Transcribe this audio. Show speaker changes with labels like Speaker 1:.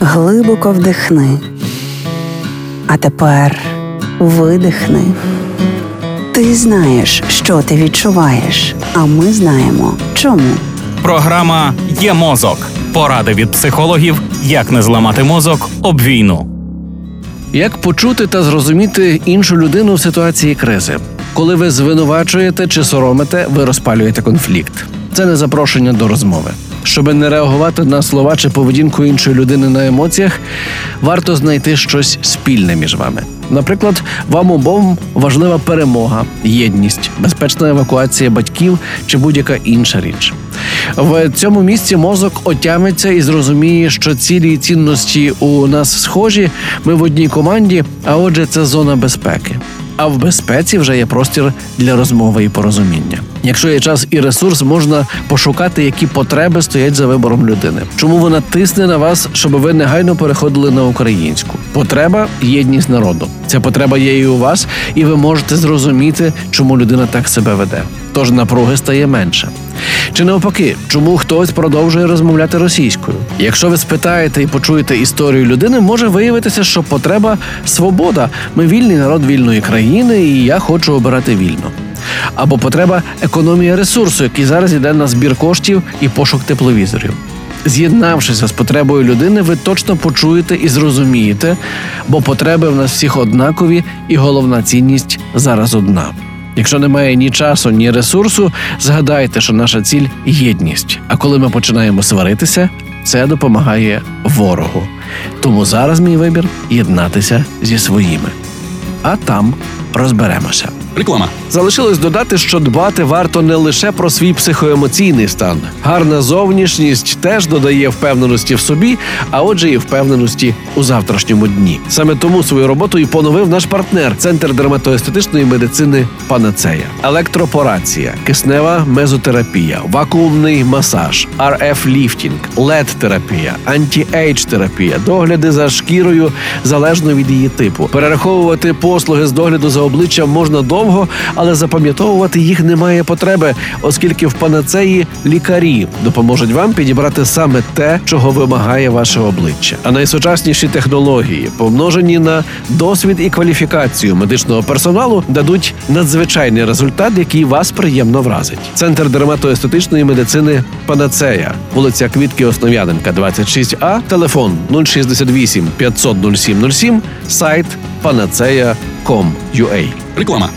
Speaker 1: Глибоко вдихни. А тепер видихни. Ти знаєш, що ти відчуваєш, а ми знаємо чому.
Speaker 2: Програма Є мозок. Поради від психологів, як не зламати мозок об війну.
Speaker 3: Як почути та зрозуміти іншу людину в ситуації кризи? Коли ви звинувачуєте чи соромите, ви розпалюєте конфлікт. Це не запрошення до розмови. Щоб не реагувати на слова чи поведінку іншої людини на емоціях, варто знайти щось спільне між вами. Наприклад, вам обом важлива перемога, єдність, безпечна евакуація батьків чи будь-яка інша річ. В цьому місці мозок отямиться і зрозуміє, що цілі і цінності у нас схожі. Ми в одній команді, а отже, це зона безпеки. А в безпеці вже є простір для розмови і порозуміння. Якщо є час і ресурс, можна пошукати, які потреби стоять за вибором людини. Чому вона тисне на вас, щоб ви негайно переходили на українську? Потреба єдність народу. Ця потреба є і у вас, і ви можете зрозуміти, чому людина так себе веде. Тож напруги стає менше. Чи навпаки, чому хтось продовжує розмовляти російською? Якщо ви спитаєте і почуєте історію людини, може виявитися, що потреба свобода. Ми вільний народ вільної країни, і я хочу обирати вільно. Або потреба економія ресурсу, який зараз йде на збір коштів і пошук тепловізорів. З'єднавшися з потребою людини, ви точно почуєте і зрозумієте, бо потреби в нас всіх однакові, і головна цінність зараз одна. Якщо немає ні часу, ні ресурсу, згадайте, що наша ціль єдність. А коли ми починаємо сваритися, це допомагає ворогу. Тому зараз мій вибір єднатися зі своїми. А там розберемося.
Speaker 2: Реклама.
Speaker 3: Залишилось додати, що дбати варто не лише про свій психоемоційний стан. Гарна зовнішність теж додає впевненості в собі, а отже, і впевненості у завтрашньому дні. Саме тому свою роботу і поновив наш партнер Центр дерматоестетичної медицини Панацея, електропорація, киснева мезотерапія, вакуумний масаж, rf ліфтінг, led терапія anti-age терапія, догляди за шкірою залежно від її типу. Перераховувати послуги з догляду за обличчям можна довго, але запам'ятовувати їх немає потреби, оскільки в панацеї лікарі допоможуть вам підібрати саме те, чого вимагає ваше обличчя. А найсучасніші технології, помножені на досвід і кваліфікацію медичного персоналу, дадуть надзвичайний результат, який вас приємно вразить. Центр дерматоестетичної медицини Панацея, вулиця Квітки Основ'яненка, 26А, телефон 068 500 0707, сайт panaceia.com.ua.
Speaker 2: Реклама.